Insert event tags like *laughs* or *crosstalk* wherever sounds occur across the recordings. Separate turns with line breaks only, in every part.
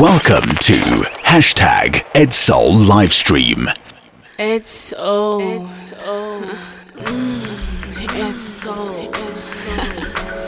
Welcome to hashtag EdSoul Livestream.
It's *laughs* oh, it's oh, it's so, it's so.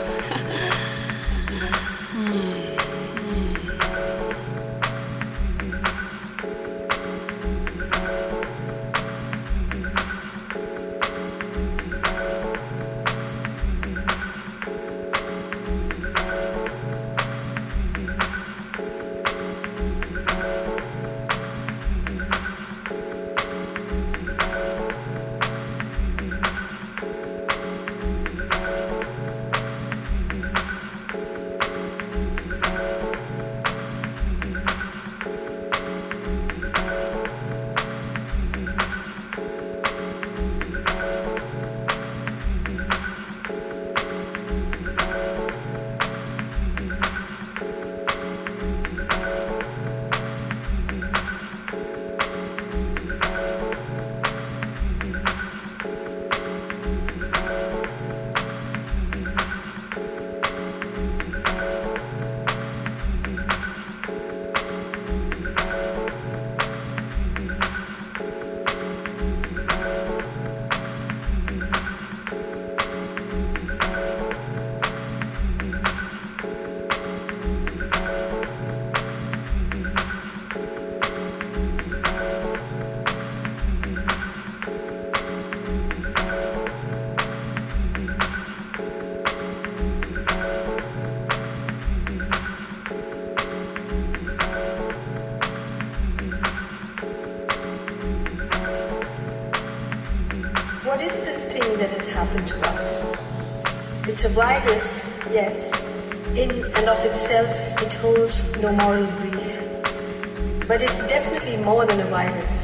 Moral grief. But it's definitely more than a virus.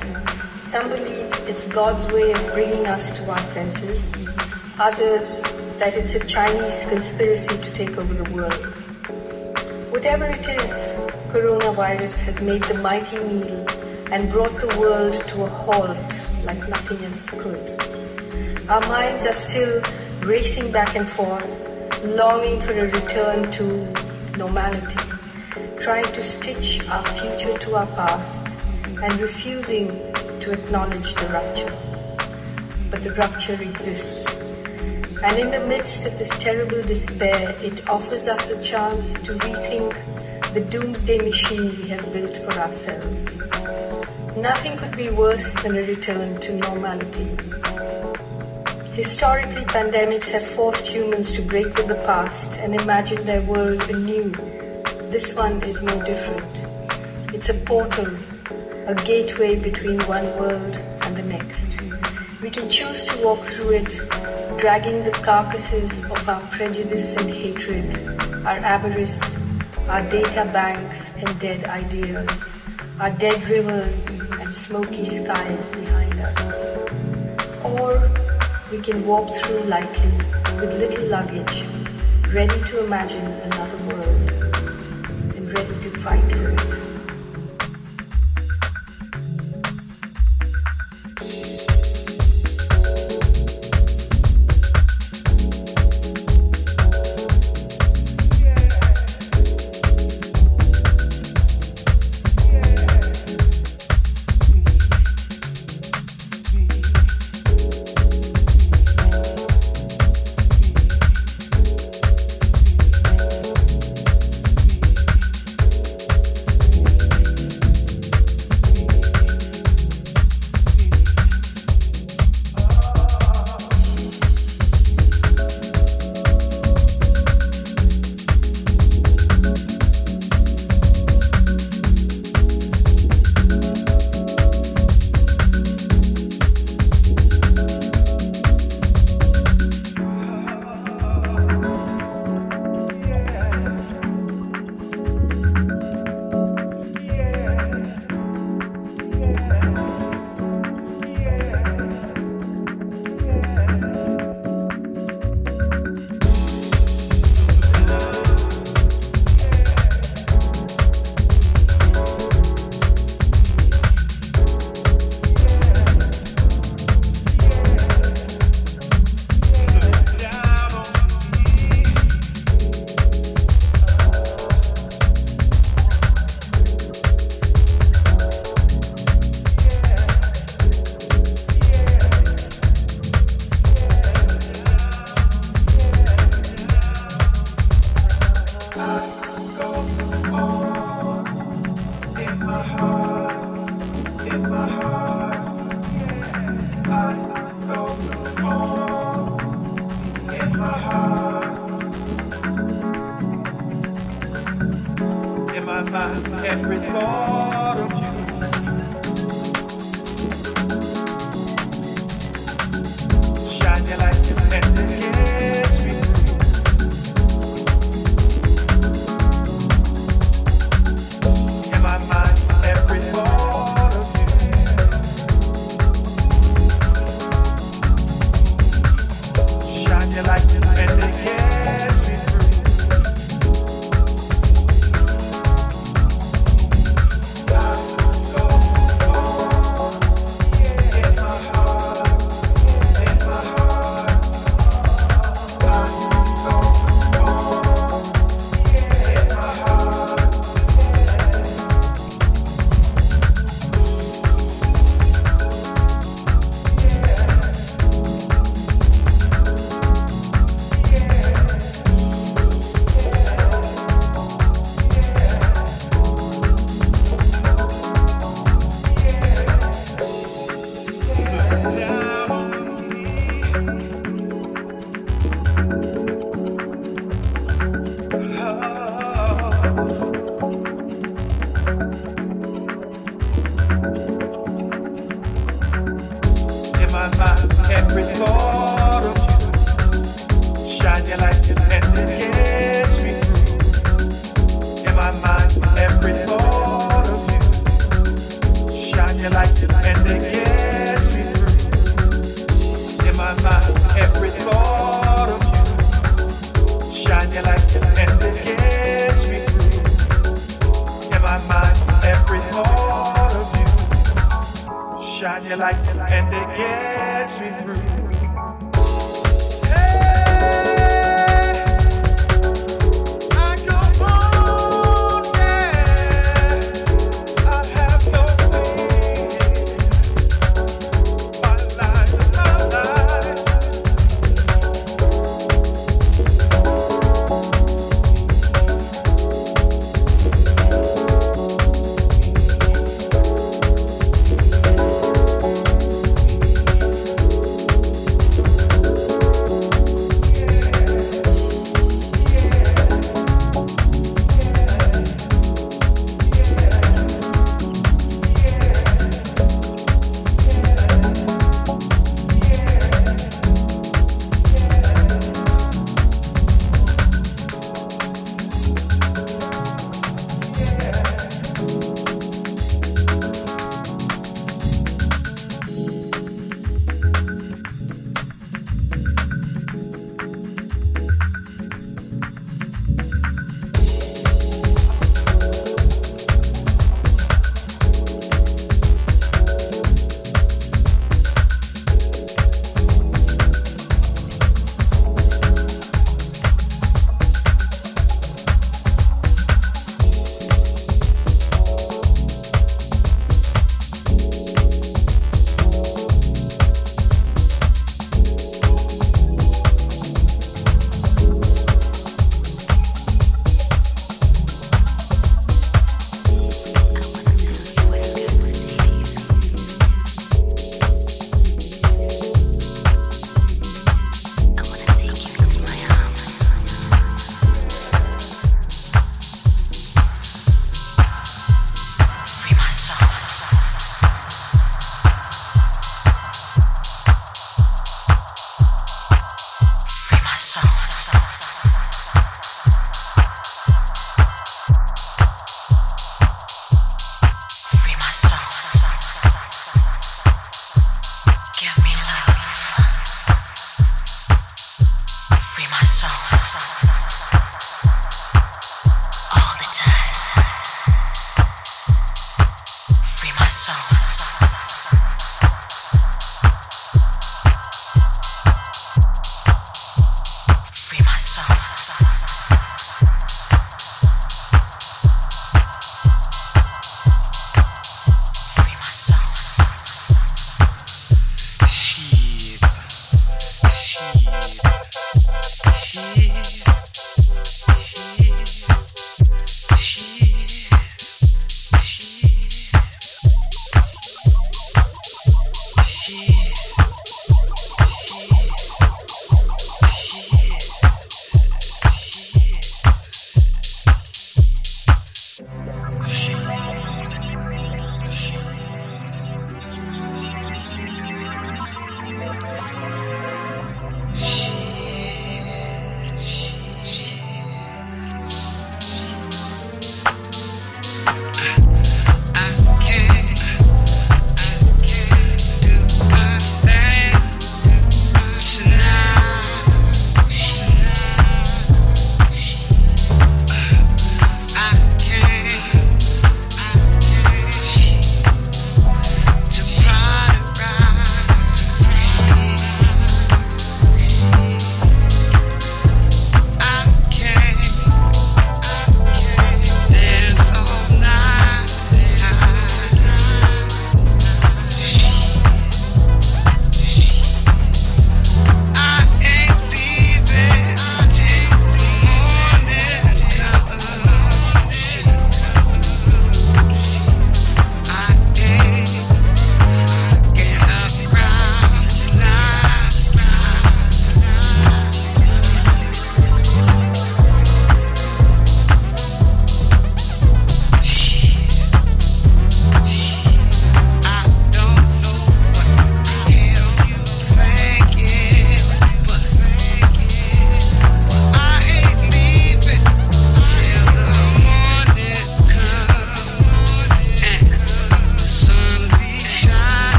Some believe it's God's way of bringing us to our senses. Others, that it's a Chinese conspiracy to take over the world. Whatever it is, coronavirus has made the mighty meal and brought the world to a halt like nothing else could. Our minds are still racing back and forth, longing for a return to normality, trying to stitch our future to our past and refusing to acknowledge the rupture. But the rupture exists. And in the midst of this terrible despair, it offers us a chance to rethink the doomsday machine we have built for ourselves. Nothing could be worse than a return to normality. Historically, pandemics have forced humans to break with the past and imagine their world anew. This one is no different. It's a portal, a gateway between one world and the next. We can choose to walk through it, dragging the carcasses of our prejudice and hatred, our avarice, our data banks and dead ideas, our dead rivers and smoky skies behind us. Or we can walk through lightly with little luggage, ready to imagine fight for it.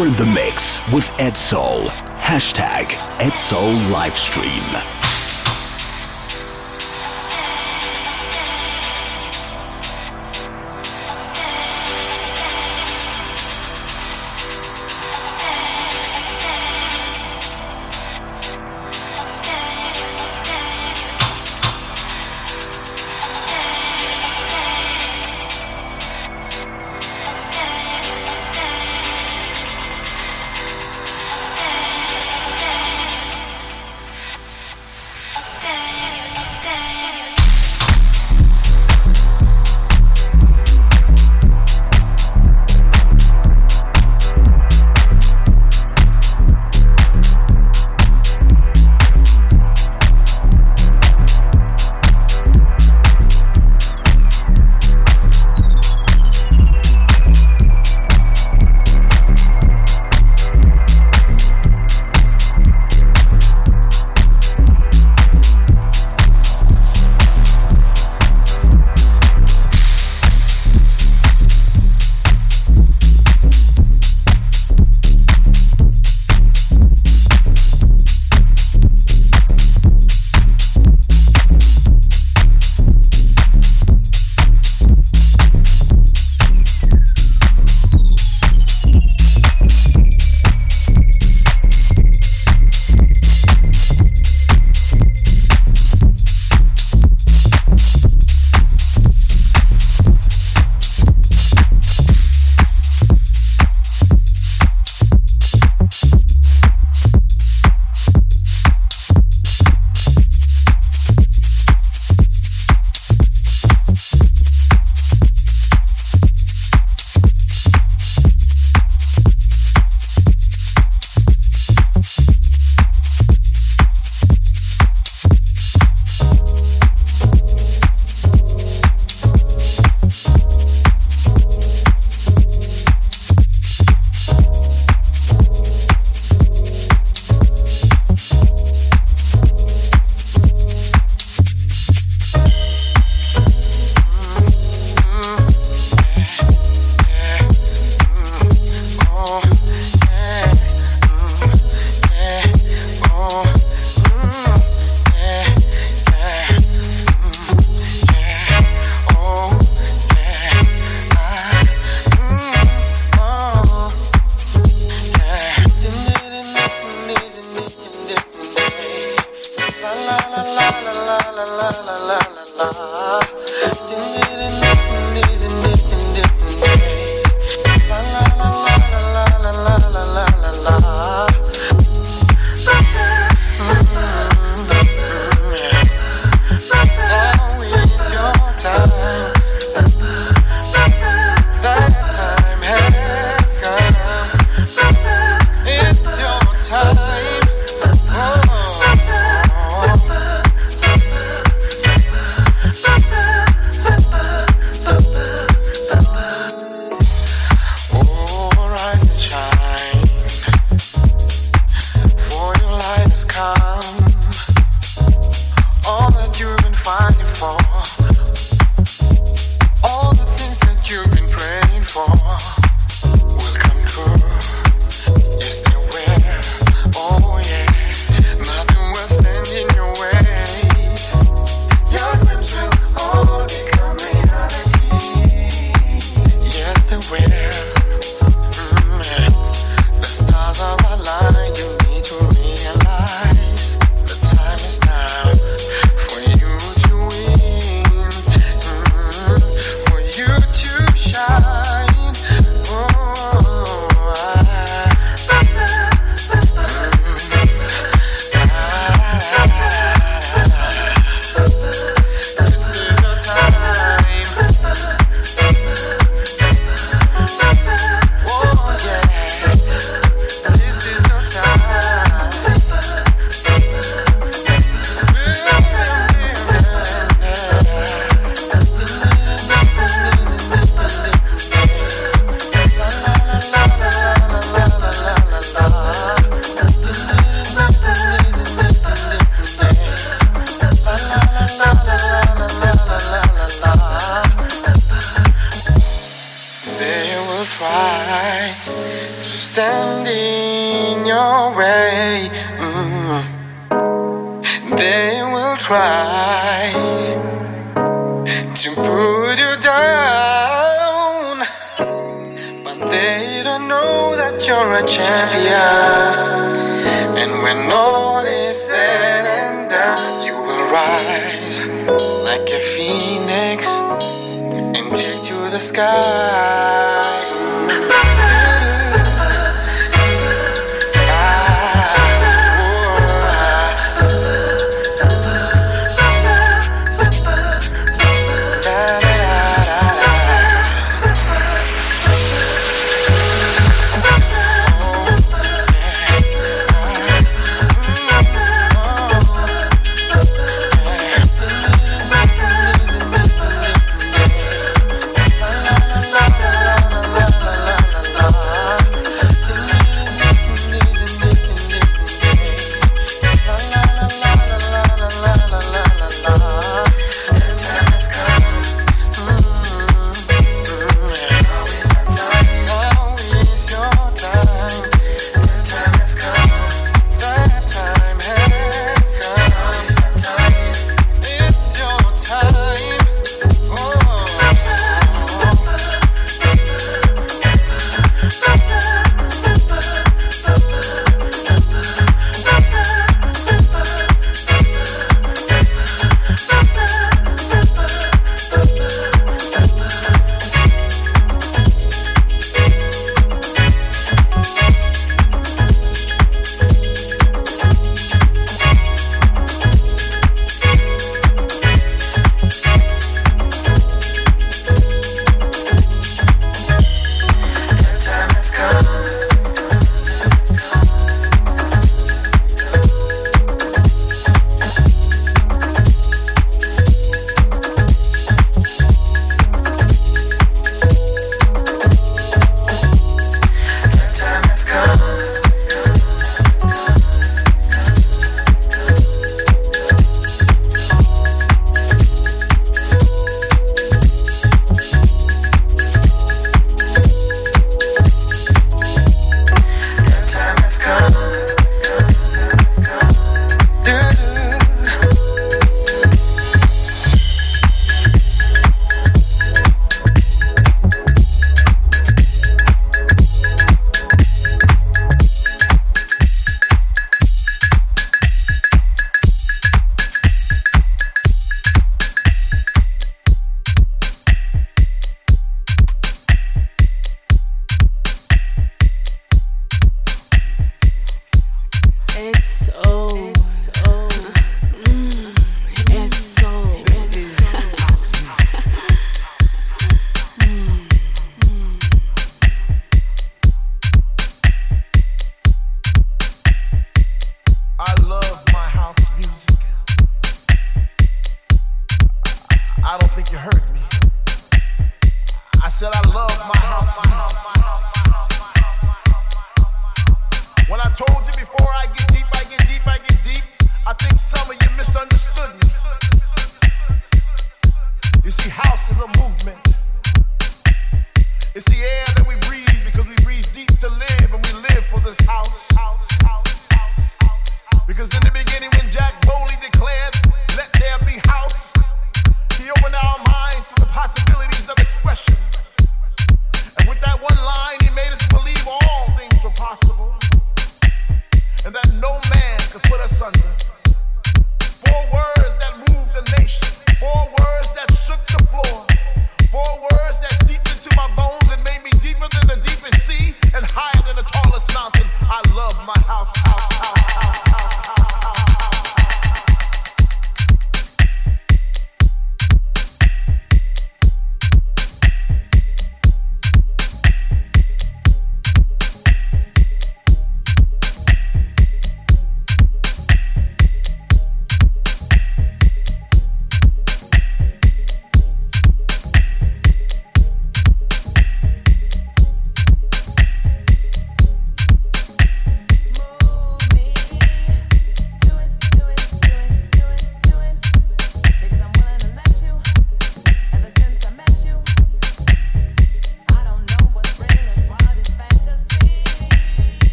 You're in the mix with Edsol. Hashtag Edsol Livestream. for all the
things that you've been praying for.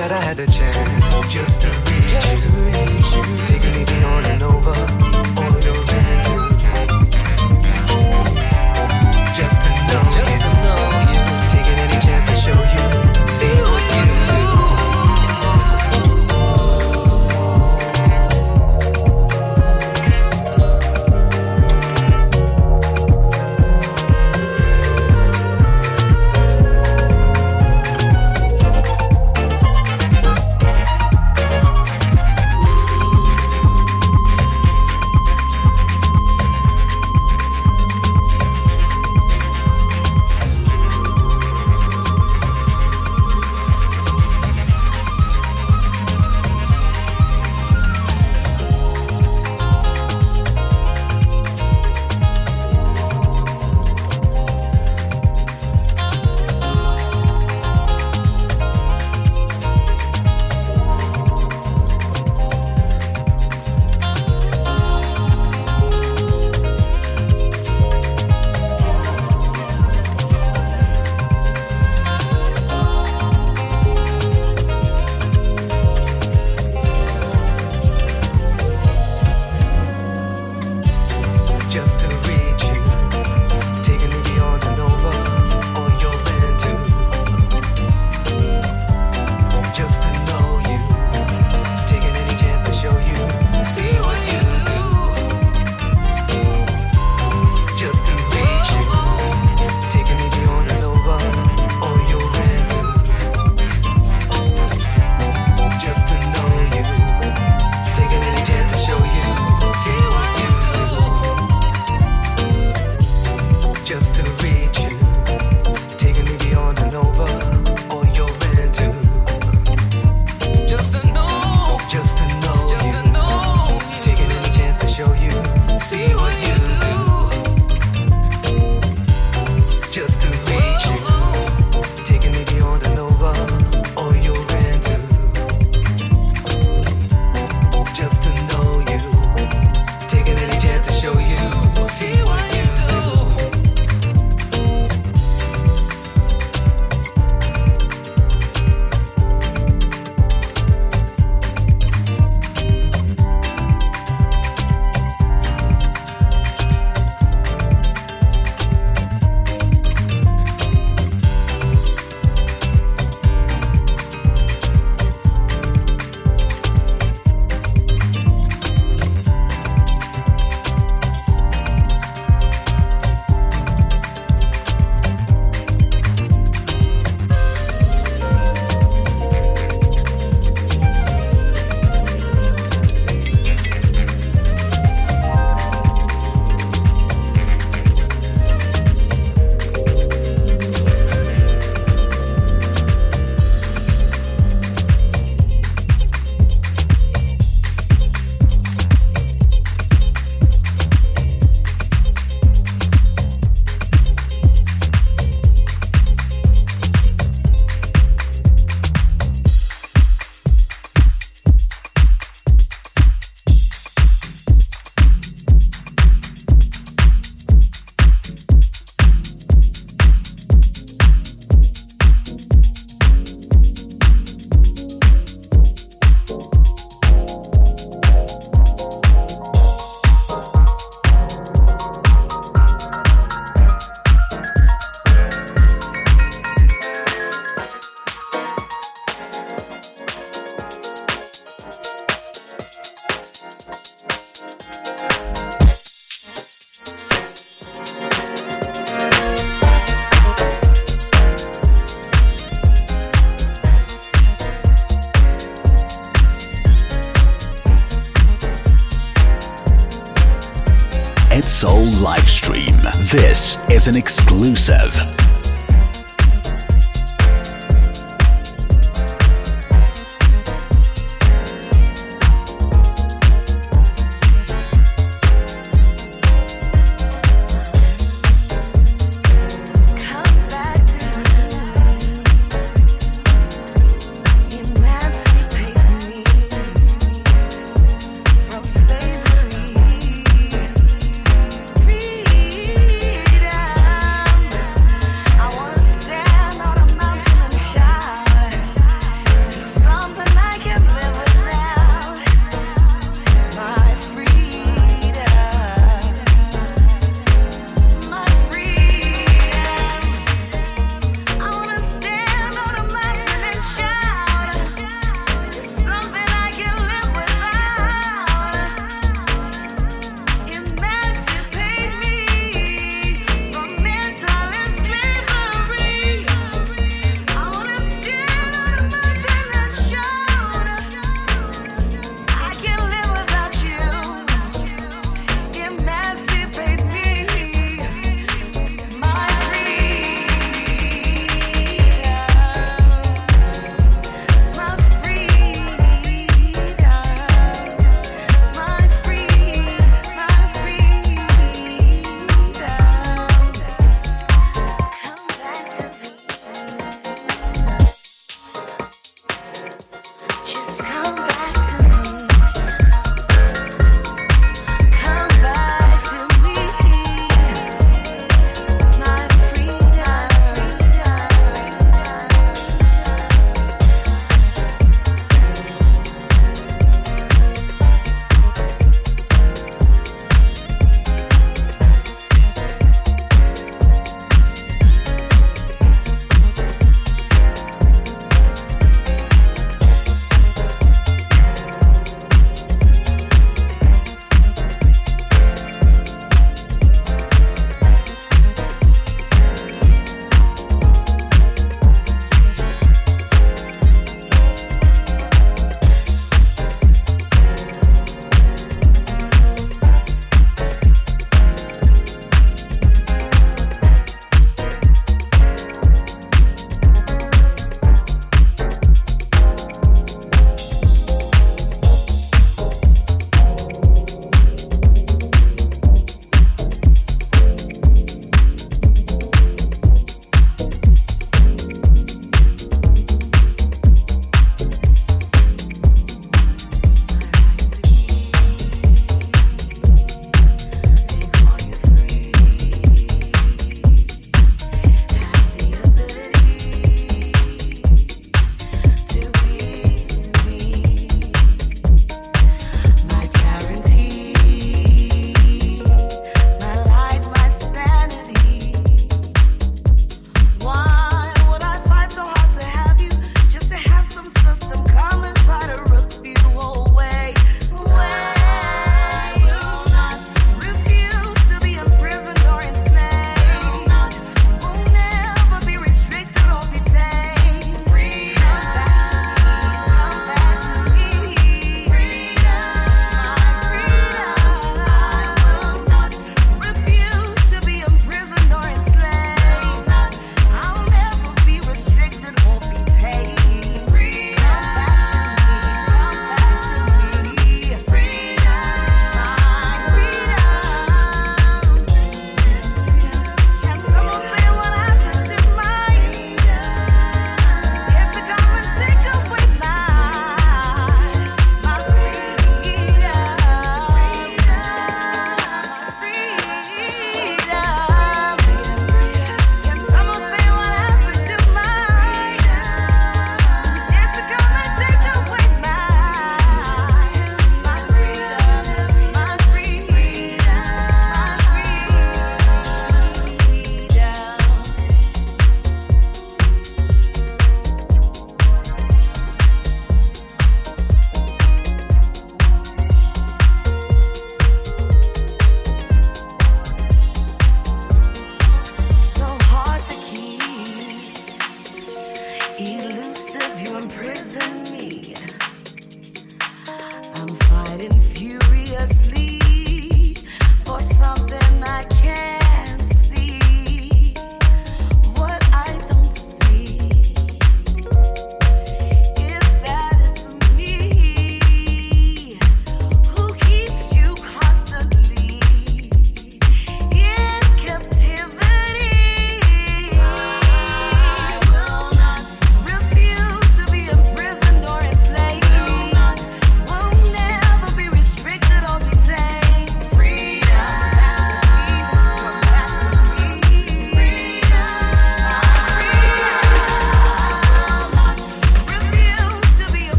That I had the chance just to reach, just to reach you, taking me beyond and over.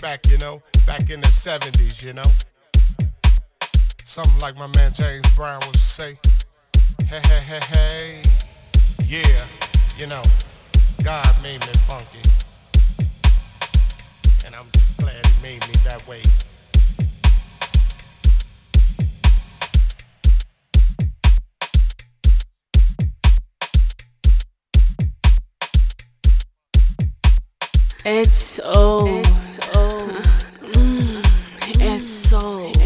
back, you know, back in the 70s, you know. Something like my man James Brown would say. Hey, hey, hey, hey. Yeah, you know, God made me funky. And I'm just glad he made me that way.
It's so. It's so. *laughs* Mm, it's so.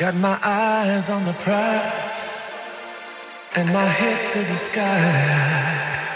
Got my eyes on the prize and my head to the sky.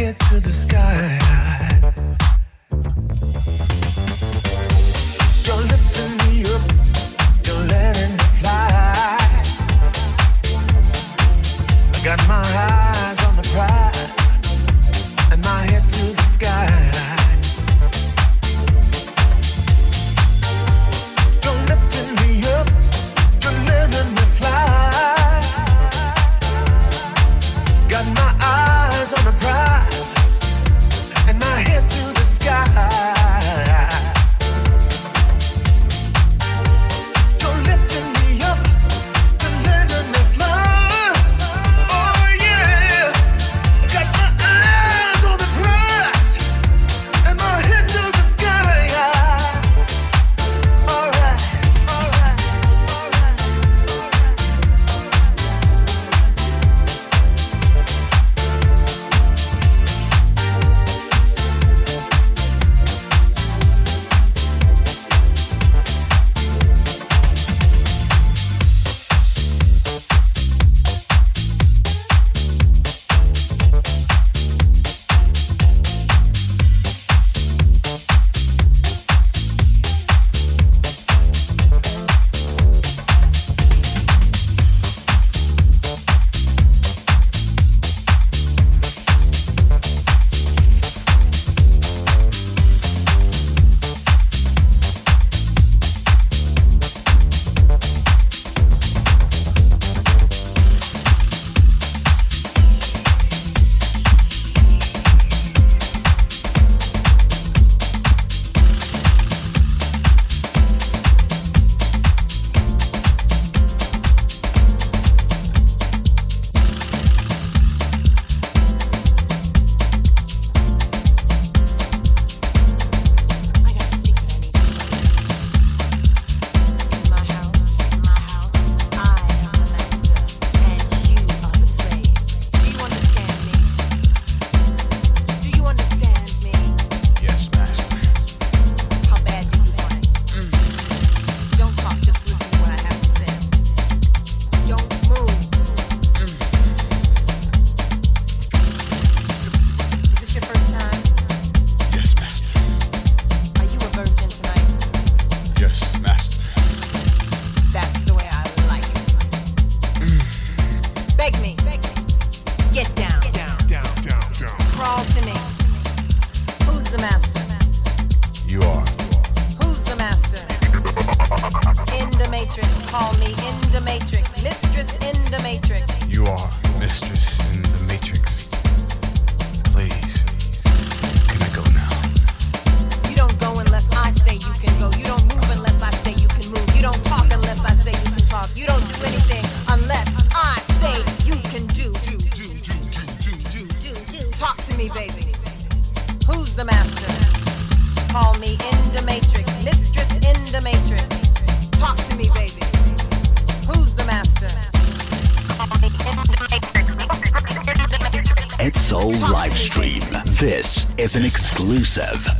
head to the
sky. Is an exclusive.